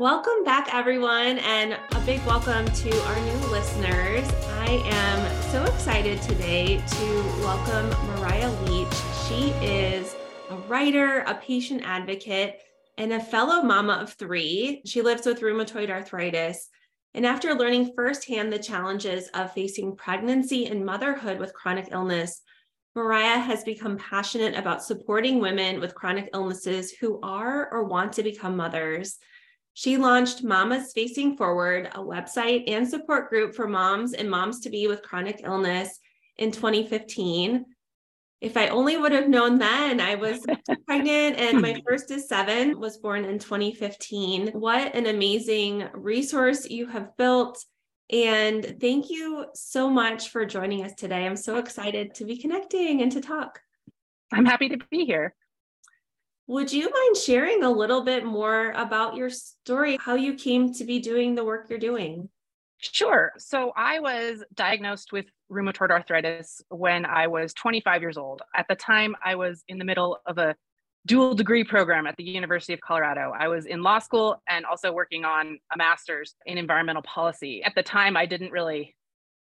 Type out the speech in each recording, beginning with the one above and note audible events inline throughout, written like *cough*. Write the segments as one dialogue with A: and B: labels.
A: Welcome back, everyone, and a big welcome to our new listeners. I am so excited today to welcome Mariah Leach. She is a writer, a patient advocate, and a fellow mama of three. She lives with rheumatoid arthritis. And after learning firsthand the challenges of facing pregnancy and motherhood with chronic illness, Mariah has become passionate about supporting women with chronic illnesses who are or want to become mothers. She launched Mamas Facing Forward, a website and support group for moms and moms to be with chronic illness in 2015. If I only would have known then, I was *laughs* pregnant and my *laughs* first is seven, was born in 2015. What an amazing resource you have built. And thank you so much for joining us today. I'm so excited to be connecting and to talk.
B: I'm happy to be here.
A: Would you mind sharing a little bit more about your story, how you came to be doing the work you're doing?
B: Sure. So I was diagnosed with rheumatoid arthritis when I was 25 years old. At the time, I was in the middle of a dual degree program at the University of Colorado. I was in law school and also working on a master's in environmental policy. At the time, I didn't really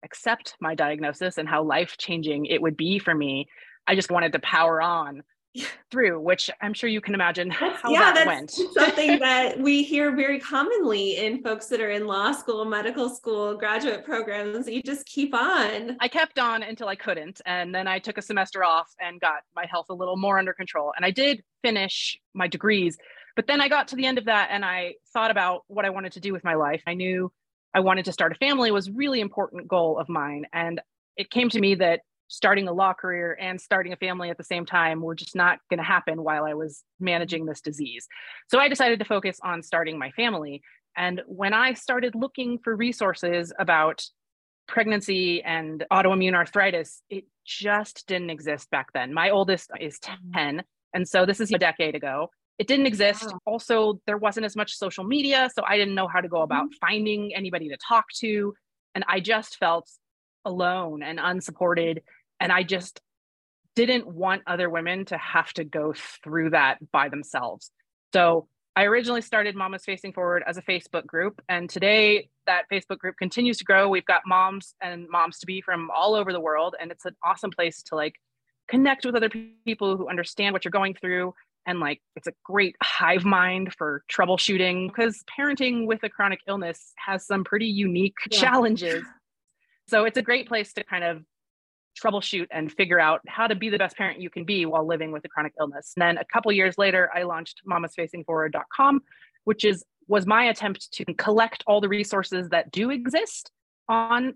B: accept my diagnosis and how life changing it would be for me. I just wanted to power on *laughs* through, which I'm sure you can imagine how yeah, that went. *laughs*
A: something *laughs* that we hear very commonly in folks that are in law school, medical school, graduate programs. You just keep on.
B: I kept on until I couldn't. And then I took a semester off and got my health a little more under control. And I did finish my degrees. But then I got to the end of that and I thought about what I wanted to do with my life. I knew I wanted to start a family was really important goal of mine. And it came to me that starting a law career and starting a family at the same time were just not going to happen while I was managing this disease. So I decided to focus on starting my family. And when I started looking for resources about pregnancy and autoimmune arthritis, it just didn't exist back then. My oldest is 10. And so this is a decade ago. It didn't exist. Wow. Also, there wasn't as much social media. So I didn't know how to go about mm-hmm. finding anybody to talk to. And I just felt alone and unsupported and I just didn't want other women to have to go through that by themselves. So I originally started Mamas Facing Forward as a Facebook group. And today that Facebook group continues to grow. We've got moms and moms to be from all over the world. And it's an awesome place to like connect with other people who understand what you're going through. And like, it's a great hive mind for troubleshooting because parenting with a chronic illness has some pretty unique yeah. challenges. So it's a great place to kind of troubleshoot and figure out how to be the best parent you can be while living with a chronic illness. And then a couple years later, I launched mamasfacingforward.com, which is was my attempt to collect all the resources that do exist on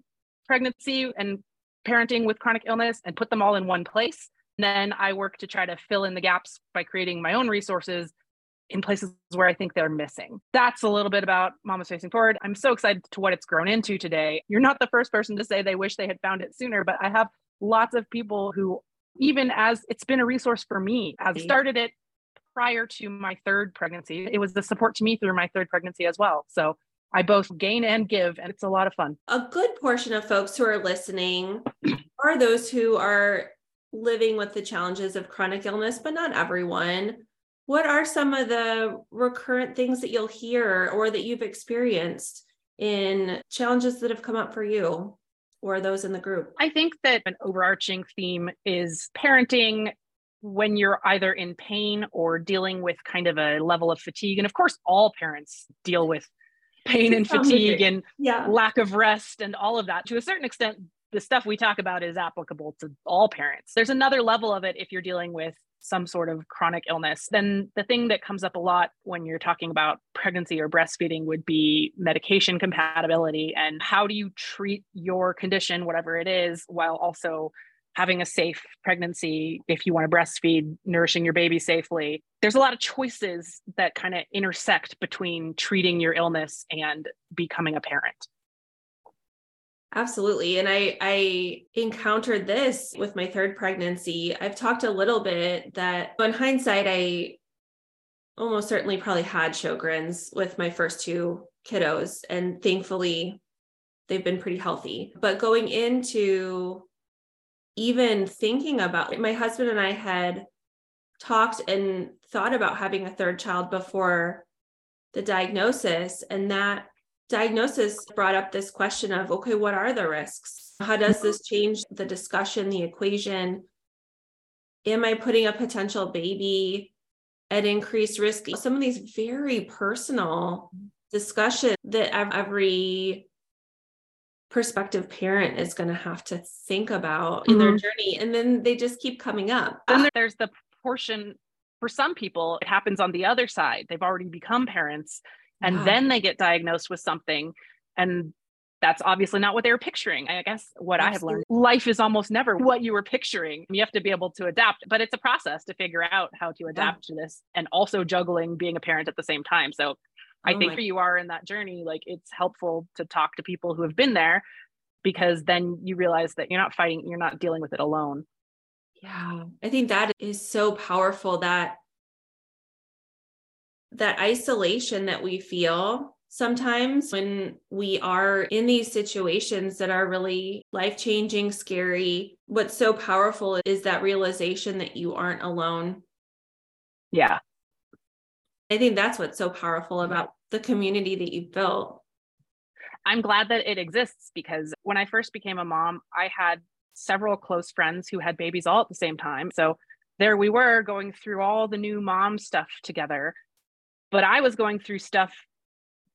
B: pregnancy and parenting with chronic illness and put them all in one place. And then I work to try to fill in the gaps by creating my own resources in places where I think they're missing. That's a little bit about Mamas Facing Forward. I'm so excited to what it's grown into today. You're not the first person to say they wish they had found it sooner, but I have lots of people who, even as it's been a resource for me, have mm-hmm. started it prior to my third pregnancy. It was the support to me through my third pregnancy as well. So I both gain and give, and it's a lot of fun.
A: A good portion of folks who are listening *clears throat* are those who are living with the challenges of chronic illness, but not everyone. What are some of the recurrent things that you'll hear or that you've experienced in challenges that have come up for you? Or those in the group?
B: I think that an overarching theme is parenting when you're either in pain or dealing with kind of a level of fatigue. And of course, all parents deal with pain and fatigue and yeah. lack of rest and all of that. To a certain extent, the stuff we talk about is applicable to all parents. There's another level of it if you're dealing with some sort of chronic illness, then the thing that comes up a lot when you're talking about pregnancy or breastfeeding would be medication compatibility and how do you treat your condition, whatever it is, while also having a safe pregnancy if you want to breastfeed, nourishing your baby safely. There's a lot of choices that kind of intersect between treating your illness and becoming a parent.
A: Absolutely. And I I encountered this with my third pregnancy. I've talked a little bit that in hindsight, I almost certainly probably had Sjogren's with my first two kiddos. And thankfully they've been pretty healthy. But going into even thinking about my husband and I had talked and thought about having a third child before the diagnosis and that diagnosis brought up this question of okay what are the risks? How does this change the discussion the equation? Am i putting a potential baby at increased risk? Some of these very personal discussions that every prospective parent is going to have to think about mm-hmm. in their mm-hmm. journey and then they just keep coming up.
B: Then there's the portion for some people it happens on the other side. They've already become parents and then they get diagnosed with something and that's obviously not what they were picturing. I guess what Absolutely. I have learned life is almost never what you were picturing. You have to be able to adapt, but it's a process to figure out how to adapt yeah. to this and also juggling being a parent at the same time. So I oh think for you are in that journey, like it's helpful to talk to people who have been there because then you realize that you're not fighting, you're not dealing with it alone.
A: Yeah. I think that is so powerful that that isolation that we feel sometimes when we are in these situations that are really life changing, scary. What's so powerful is that realization that you aren't alone.
B: Yeah.
A: I think that's what's so powerful about the community that you've built.
B: I'm glad that it exists because when I first became a mom, I had several close friends who had babies all at the same time. So there we were going through all the new mom stuff together but I was going through stuff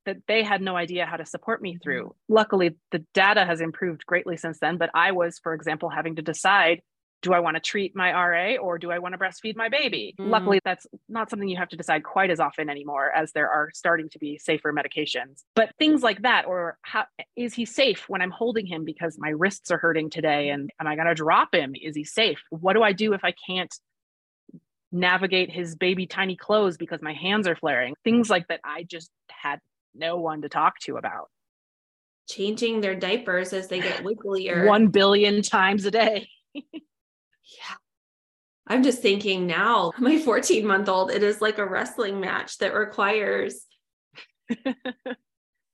B: that they had no idea how to support me through. Mm-hmm. Luckily, the data has improved greatly since then, but I was, for example, having to decide do I want to treat my RA or do I want to breastfeed my baby? Mm. Luckily, that's not something you have to decide quite as often anymore, as there are starting to be safer medications. But things like that, or how is he safe when I'm holding him because my wrists are hurting today? And am I going to drop him? Is he safe? What do I do if I can't navigate his baby tiny clothes because my hands are flaring. Things like that I just had no one to talk to about.
A: Changing their diapers as they get wigglier. *laughs*
B: 1 billion times a day. *laughs*
A: yeah. I'm just thinking now, *laughs* my 14 month old, it is like a wrestling match that requires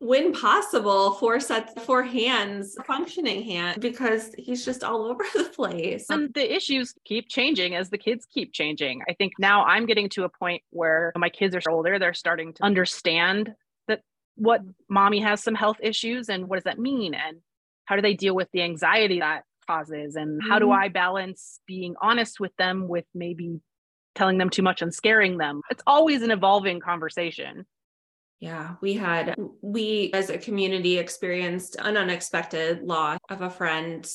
A: when possible, four sets, four hands, functioning hand, because he's just all over *laughs* the place.
B: And the issues keep changing as the kids keep changing. I think now I'm getting to a point where my kids are older, they're starting to understand that what mommy has some health issues and what does that mean? And how do they deal with the anxiety that causes? And how do mm-hmm. I balance being honest with them with maybe telling them too much and scaring them? It's always an evolving conversation.
A: Yeah, we had, we as a community experienced an unexpected loss of a friend,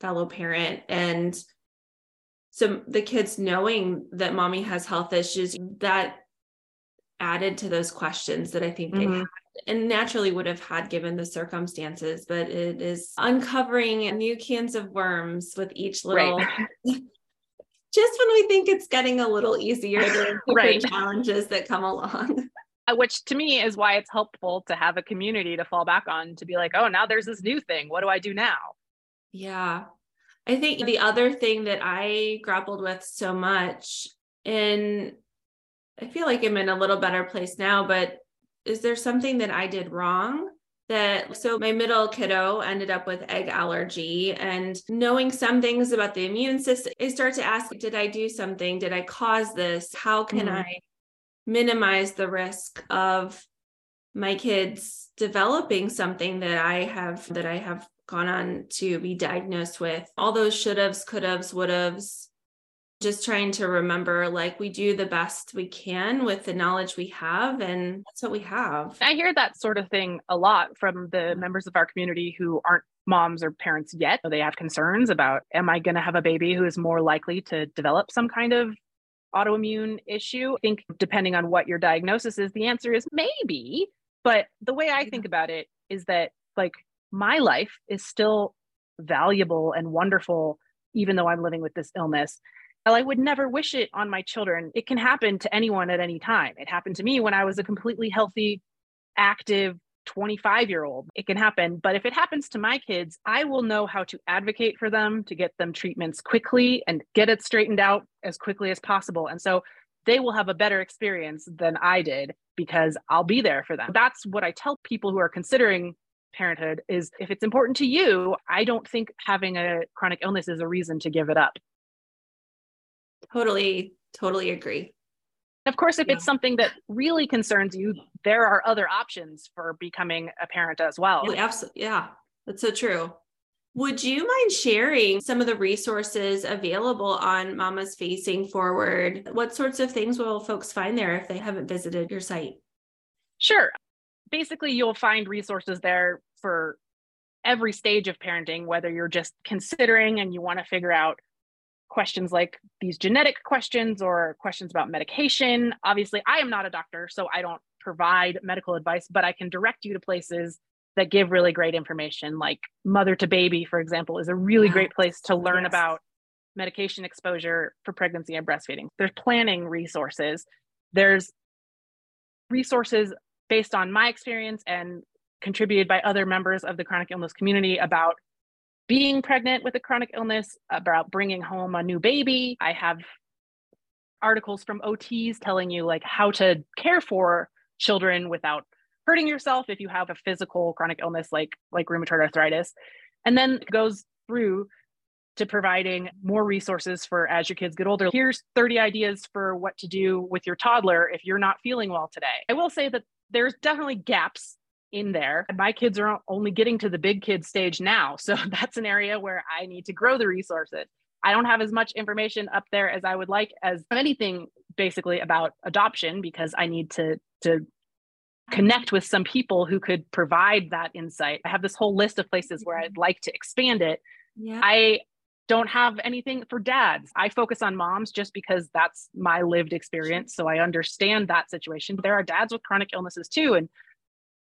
A: fellow parent. And so the kids knowing that mommy has health issues, that added to those questions that I think mm-hmm. they had and naturally would have had given the circumstances, but it is uncovering new cans of worms with each little. Right. *laughs* just when we think it's getting a little easier, there are *laughs* right. challenges that come along.
B: Uh, which to me is why it's helpful to have a community to fall back on to be like, oh, now there's this new thing. What do I do now?
A: Yeah. I think the other thing that I grappled with so much, and I feel like I'm in a little better place now, but is there something that I did wrong? That so my middle kiddo ended up with egg allergy, and knowing some things about the immune system, I start to ask, did I do something? Did I cause this? How can mm. I minimize the risk of my kids developing something that I have that I have gone on to be diagnosed with. All those should haves, could haves, would haves. Just trying to remember like we do the best we can with the knowledge we have, and that's what we have.
B: I hear that sort of thing a lot from the members of our community who aren't moms or parents yet. They have concerns about am I going to have a baby who is more likely to develop some kind of autoimmune issue. I think depending on what your diagnosis is, the answer is maybe. But the way I think about it is that like my life is still valuable and wonderful, even though I'm living with this illness. And I would never wish it on my children. It can happen to anyone at any time. It happened to me when I was a completely healthy, active, 25 year old. It can happen. But if it happens to my kids, I will know how to advocate for them to get them treatments quickly and get it straightened out as quickly as possible. And so they will have a better experience than I did because I'll be there for them. That's what I tell people who are considering parenthood is if it's important to you, I don't think having a chronic illness is a reason to give it up.
A: Totally, totally agree.
B: Of course, if yeah. it's something that really concerns you, there are other options for becoming a parent as well.
A: Absolutely. Yeah, that's so true. Would you mind sharing some of the resources available on Mamas Facing Forward? What sorts of things will folks find there if they haven't visited your site?
B: Sure. Basically, you'll find resources there for every stage of parenting, whether you're just considering and you want to figure out questions like these genetic questions or questions about medication. Obviously, I am not a doctor, so I don't provide medical advice, but I can direct you to places that give really great information. Like Mother to Baby, for example, is a really yeah. great place to learn yes. about medication exposure for pregnancy and breastfeeding. There's planning resources. There's resources based on my experience and contributed by other members of the chronic illness community about being pregnant with a chronic illness, about bringing home a new baby. I have articles from OTs telling you like how to care for children without hurting yourself if you have a physical chronic illness like like rheumatoid arthritis. And then goes through to providing more resources for as your kids get older. Here's 30 ideas for what to do with your toddler if you're not feeling well today. I will say that there's definitely gaps in there my kids are only getting to the big kid stage now so *laughs* that's an area where i need to grow the resources I don't have as much information up there as I would like as anything basically about adoption because I need to to connect with some people who could provide that insight. I have this whole list of places where I'd mm-hmm. like to expand it. Yeah. I don't have anything for dads. I focus on moms just because that's my lived experience. So I understand that situation. There are dads with chronic illnesses too. And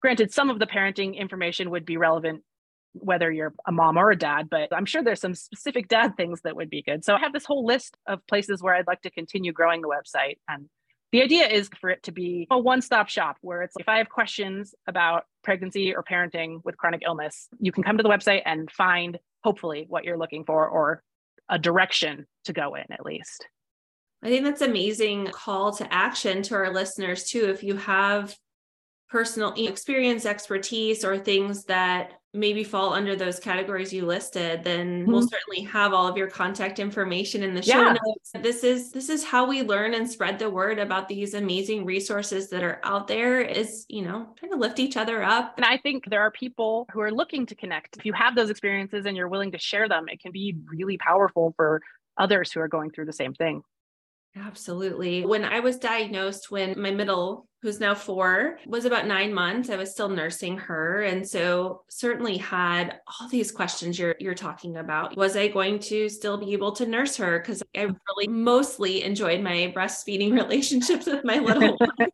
B: granted, some of the parenting information would be relevant whether you're a mom or a dad, but I'm sure there's some specific dad things that would be good. So I have this whole list of places where I'd like to continue growing the website. And the idea is for it to be a one stop shop where it's if I have questions about pregnancy or parenting with chronic illness, you can come to the website and find hopefully what you're looking for or a direction to go in at least.
A: I think that's amazing call to action to our listeners too. If you have personal experience, expertise, or things that maybe fall under those categories you listed, then mm-hmm. we'll certainly have all of your contact information in the show yeah. notes. This is this is how we learn and spread the word about these amazing resources that are out there is, you know, trying to lift each other up.
B: And I think there are people who are looking to connect. If you have those experiences and you're willing to share them, it can be really powerful for others who are going through the same thing.
A: Absolutely. When I was diagnosed, when my middle, who's now four, was about nine months, I was still nursing her. And so certainly had all these questions you're you're talking about. Was I going to still be able to nurse her? Because I really mostly enjoyed my breastfeeding *laughs* relationships with my little *laughs* one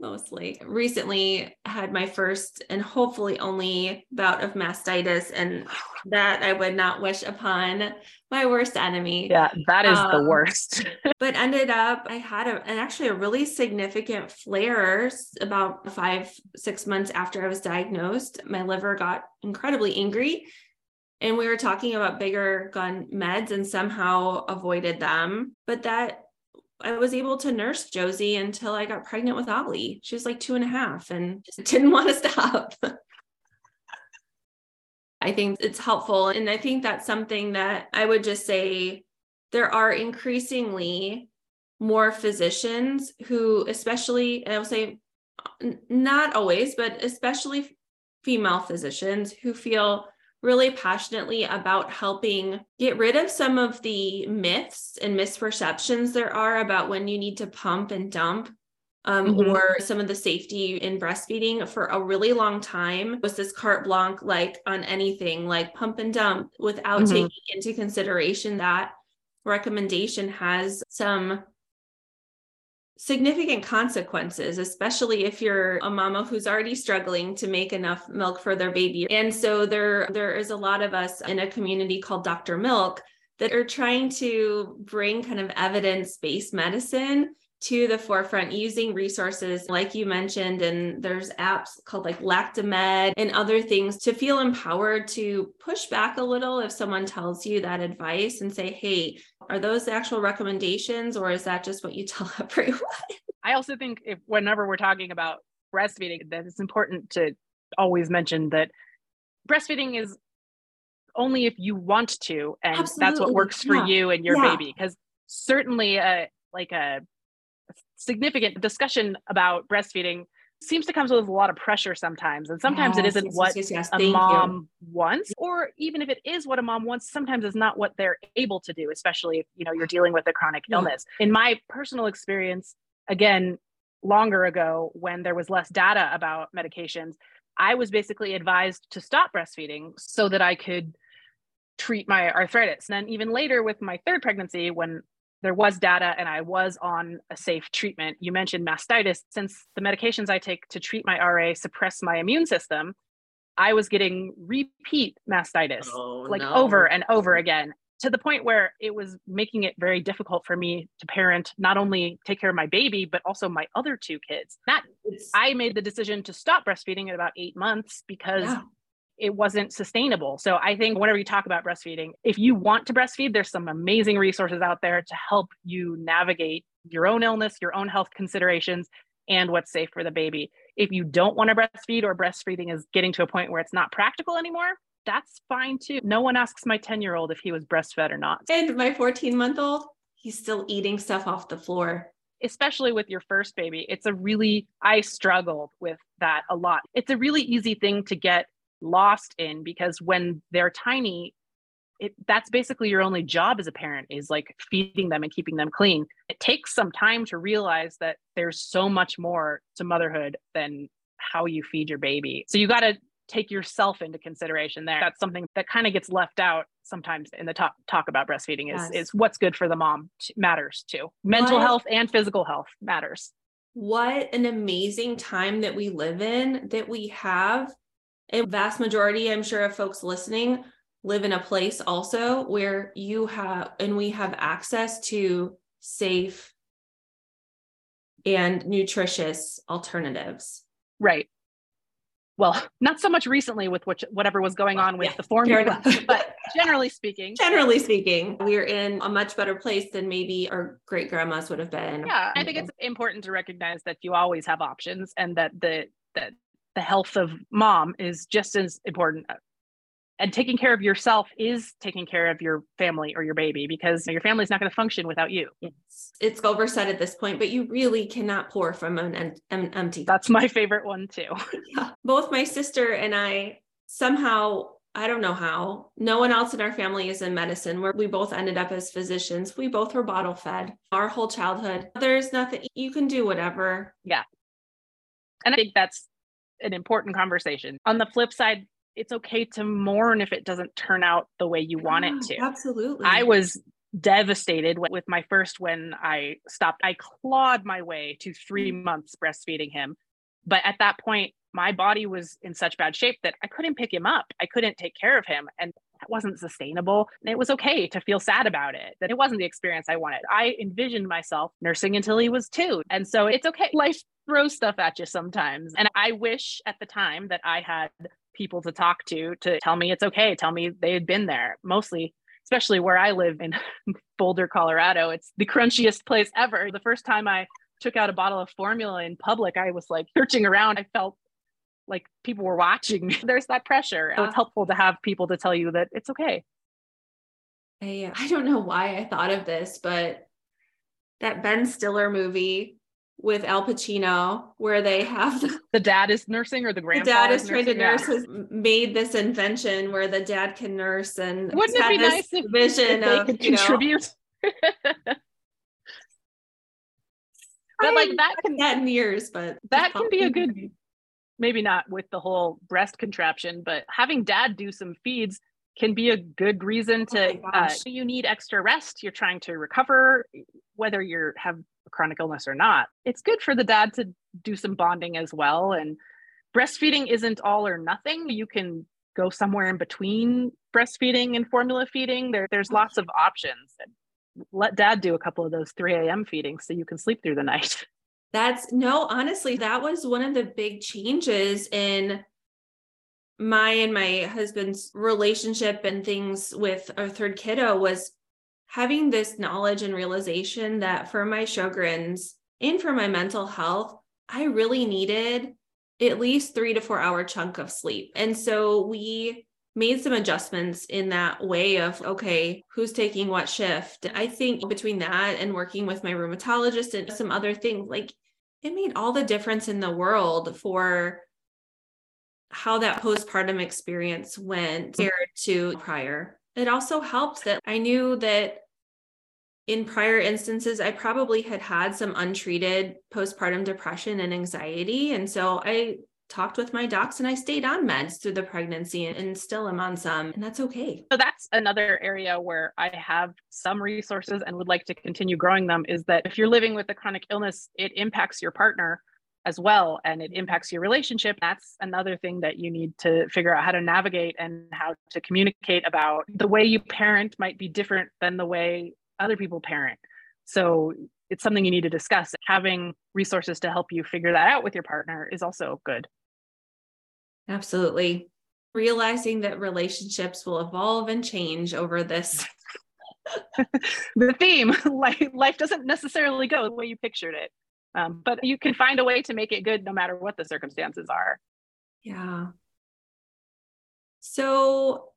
A: mostly. Recently had my first and hopefully only bout of mastitis, and that I would not wish upon my worst enemy.
B: Yeah, that is um, the worst. *laughs*
A: but ended up, I had a, an actually a really significant flare about five, six months after I was diagnosed. My liver got incredibly angry. And we were talking about bigger gun meds and somehow avoided them. But that I was able to nurse Josie until I got pregnant with Ollie. She was like two and a half and *laughs* didn't want to stop. *laughs* I think it's helpful. And I think that's something that I would just say there are increasingly more physicians who, especially, and I will say not always, but especially female physicians who feel really passionately about helping get rid of some of the myths and misperceptions there are about when you need to pump and dump um, mm-hmm. or some of the safety in breastfeeding for a really long time was this carte blanche like on anything like pump and dump without mm-hmm. taking into consideration that recommendation has some significant consequences, especially if you're a mama who's already struggling to make enough milk for their baby. And so there, there is a lot of us in a community called Dr. Milk that are trying to bring kind of evidence-based medicine to the forefront using resources like you mentioned and there's apps called like LactMed and other things to feel empowered to push back a little if someone tells you that advice and say hey are those the actual recommendations or is that just what you *laughs* tell everyone
B: i also think if whenever we're talking about breastfeeding that it's important to always mention that breastfeeding is only if you want to and Absolutely. that's what works for yeah. you and your yeah. baby because certainly a like a significant discussion about breastfeeding seems to come with a lot of pressure sometimes. And sometimes
A: yes,
B: it isn't
A: yes,
B: what
A: yes,
B: a mom
A: you.
B: wants, or even if it is what a mom wants, sometimes it's not what they're able to do, especially if you know you're dealing with a chronic
A: Yeah.
B: illness. In my personal experience, again, longer ago when there was less data about medications, I was basically advised to stop breastfeeding so that I could treat my arthritis. And then even later with my third pregnancy, when there was data and I was on a safe treatment, you mentioned mastitis. Since the medications I take to treat my RA suppress my immune system, I was getting repeat mastitis
A: Oh,
B: like
A: no.
B: over and over again to the point where it was making it very difficult for me to parent not only take care of my baby but also my other two kids that i made the decision to stop breastfeeding at about eight months because
A: yeah.
B: It wasn't sustainable so i think whenever you talk about breastfeeding if you want to breastfeed there's some amazing resources out there to help you navigate your own illness your own health considerations and what's safe for the baby if you don't want to breastfeed or breastfeeding is getting to a point where it's not practical anymore that's fine too. No one asks my 10 year old if he was breastfed or not,
A: And my 14 month old, he's still eating stuff off the floor.
B: especially with your first baby. It's a really, I struggled with that a lot. It's a really easy thing to get lost in because when they're tiny, it, that's basically your only job as a parent is like feeding them and keeping them clean. It takes some time to realize that there's so much more to motherhood than how you feed your baby. So you got to take yourself into consideration there. That's something that kind of gets left out sometimes in the talk talk about breastfeeding is
A: Yes.
B: is what's good for the mom matters too. Mental
A: What-
B: health and physical health matters.
A: What an amazing time that we live in, that we have. A vast majority, I'm sure, of folks listening live in a place also where you have and we have access to safe and nutritious alternatives.
B: Right. Well, not so much recently with which whatever was going on with
A: Yeah,
B: the formula, but generally speaking, *laughs*
A: Generally speaking, we're in a much better place than maybe our great grandmas would have been.
B: yeah, I think it's important to recognize that you always have options and that the that the health of mom is just as important. And taking care of yourself is taking care of your family or your baby because your family's not going to function without you.
A: It's, it's oversaid at this point, but you really cannot pour from an, em- an empty
B: That's my favorite one too. *laughs*
A: Yeah. Both my sister and I somehow, I don't know how, no one else in our family is in medicine where we both ended up as physicians. We both were bottle fed our whole childhood. There's nothing, you can do whatever. Yeah.
B: And I think that's an important conversation. On the flip side, it's okay to mourn if it doesn't turn out the way you want it to.
A: Absolutely.
B: I was devastated with my first when I stopped. I clawed my way to three months breastfeeding him. But at that point, my body was in such bad shape that I couldn't pick him up. I couldn't take care of him. And that wasn't sustainable. And it was okay to feel sad about it, that it wasn't the experience I wanted. I envisioned myself nursing until he was two. And so it's okay. Life throws stuff at you sometimes. And I wish at the time that I had people to talk to to tell me it's okay, tell me they had been there. Mostly especially where I live in *laughs* Boulder, Colorado. It's the crunchiest place ever. The first time I took out a bottle of formula in public, I was like searching around. I felt like people were watching me. *laughs* There's that pressure. So it's helpful to have people to tell you that it's okay.
A: I, I don't know why I thought of this, but that Ben Stiller movie with Al Pacino, where they have the,
B: The dad is nursing or the
A: the
B: grandpa
A: dad is trying to
B: nursing? Yeah.
A: nurse, has made this invention where the dad can nurse and
B: Wouldn't it be
A: this
B: nice if,
A: vision
B: if they
A: of
B: could
A: know,
B: contribute? *laughs* but like that can
A: that in years, but
B: that can be a good maybe not with the whole breast contraption but having dad do some feeds can be a good reason
A: Oh
B: to
A: my
B: uh, you need extra rest you're trying to recover whether you're have a chronic illness or not. It's good for the dad to do some bonding as well and breastfeeding isn't all or nothing. You can go somewhere in between breastfeeding and formula feeding. There, there's lots of options let dad do a couple of those 3 a.m feedings so you can sleep through the night.
A: That's no, honestly, that was one of the big changes in my and my husband's relationship and things with our third kiddo was having this knowledge and realization that for my Sjogren's and for my mental health, I really needed at least three to four hour chunk of sleep. And so we made some adjustments in that way of okay who's taking what shift i think between that and working with my rheumatologist and some other things like it made all the difference in the world for how that postpartum experience went compared to prior. It also helped that I knew that in prior instances, I probably had had some untreated postpartum depression and anxiety. And so I talked with my docs and I stayed on meds through the pregnancy and still am on some, and that's okay.
B: So that's another area where I have some resources and would like to continue growing them is that if you're living with a chronic illness, it impacts your partner as well and it impacts your relationship. That's another thing that you need to figure out how to navigate and how to communicate about. The way you parent might be different than the way other people parent. So it's something you need to discuss. Having resources to help you figure that out with your partner is also good.
A: Absolutely. Realizing that relationships will evolve and change over this. *laughs*
B: the theme *laughs* life, life doesn't necessarily go the way you pictured it, um, but you can find a way to make it good no matter what the circumstances are.
A: Yeah. So,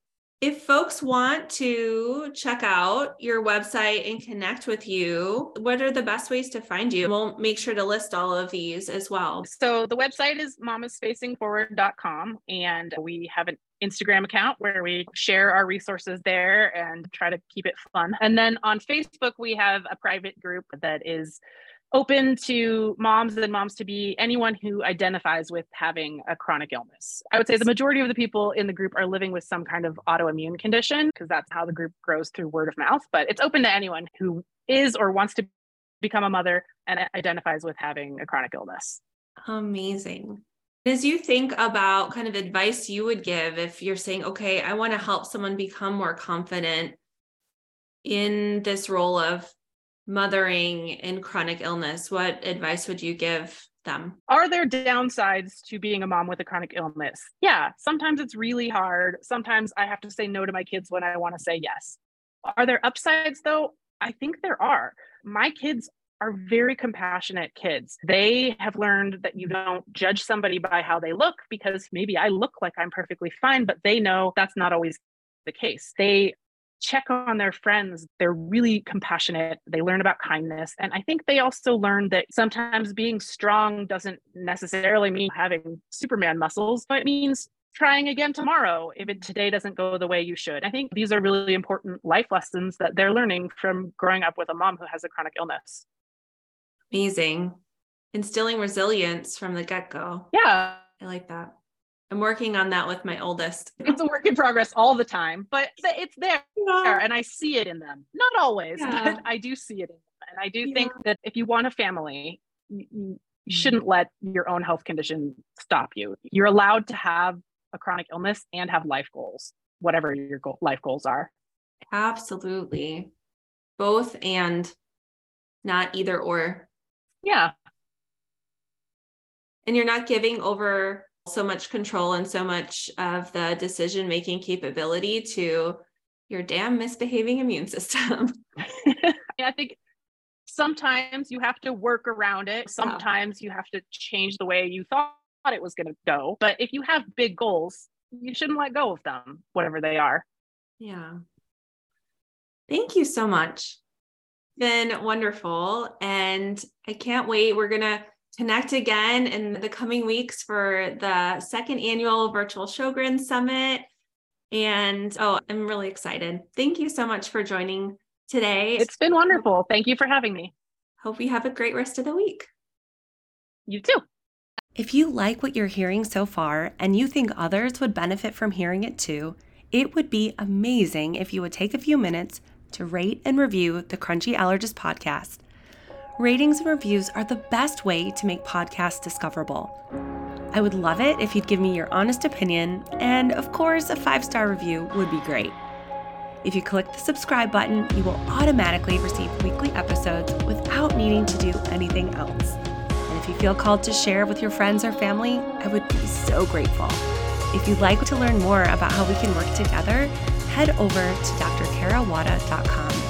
A: if folks want to check out your website and connect with you, what are the best ways to find you? We'll make sure to list all of these as well.
B: So the website is mamasfacingforward.com and we have an Instagram account where we share our resources there and try to keep it fun. And then on Facebook, we have a private group that is open to moms and moms to be anyone who identifies with having a chronic illness. I would say the majority of the people in the group are living with some kind of autoimmune condition because that's how the group grows through word of mouth, but it's open to anyone who is or wants to become a mother and identifies with having a chronic illness.
A: Amazing. As you think about kind of advice you would give if you're saying, okay, I want to help someone become more confident in this role of mothering in chronic illness, what advice would you give them?
B: Are there downsides to being a mom with a chronic illness? Yeah, sometimes it's really hard. Sometimes I have to say no to my kids when I want to say yes. Are there upsides though? I think there are. My kids are very compassionate kids. They have learned that you don't judge somebody by how they look because maybe I look like I'm perfectly fine, but they know that's not always the case. They check on their friends. They're really compassionate. They learn about kindness. And I think they also learn that sometimes being strong doesn't necessarily mean having Superman muscles, but it means trying again tomorrow if it today doesn't go the way you should. I think these are really important life lessons that they're learning from growing up with a mom who has a chronic illness.
A: Amazing. Instilling resilience from the get go.
B: Yeah.
A: I like that. I'm working on that with my oldest.
B: It's a work in progress all the time, but it's there yeah. and I see it in them. Not always, yeah. but I do see it in them. And I do yeah. think that if you want a family, you, you mm-hmm. shouldn't let your own health condition stop you. You're allowed to have a chronic illness and have life goals, whatever your goal, life goals are.
A: Absolutely. Both and not either or.
B: Yeah.
A: And you're not giving over so much control and so much of the decision making capability to your damn misbehaving immune system. *laughs*
B: I think sometimes you have to work around it. Sometimes you have to change the way you thought it was going to go. But if you have big goals, you shouldn't let go of them, whatever they are.
A: Yeah. Thank you so much. Been wonderful. And I can't wait. We're going to connect again in the coming weeks for the second annual virtual Sjogren Summit. And oh, I'm really excited. Thank you so much for joining today.
B: It's been wonderful. Thank you for having me.
A: Hope you have a great rest of the week.
B: You too.
C: If you like what you're hearing so far and you think others would benefit from hearing it too, it would be amazing if you would take a few minutes to rate and review the Crunchy Allergist podcast Ratings and reviews are the best way to make podcasts discoverable. I would love it if you'd give me your honest opinion, and of course, a five star review would be great. If you click the subscribe button, you will automatically receive weekly episodes without needing to do anything else. And if you feel called to share with your friends or family, I would be so grateful. If you'd like to learn more about how we can work together, head over to drkarawada.com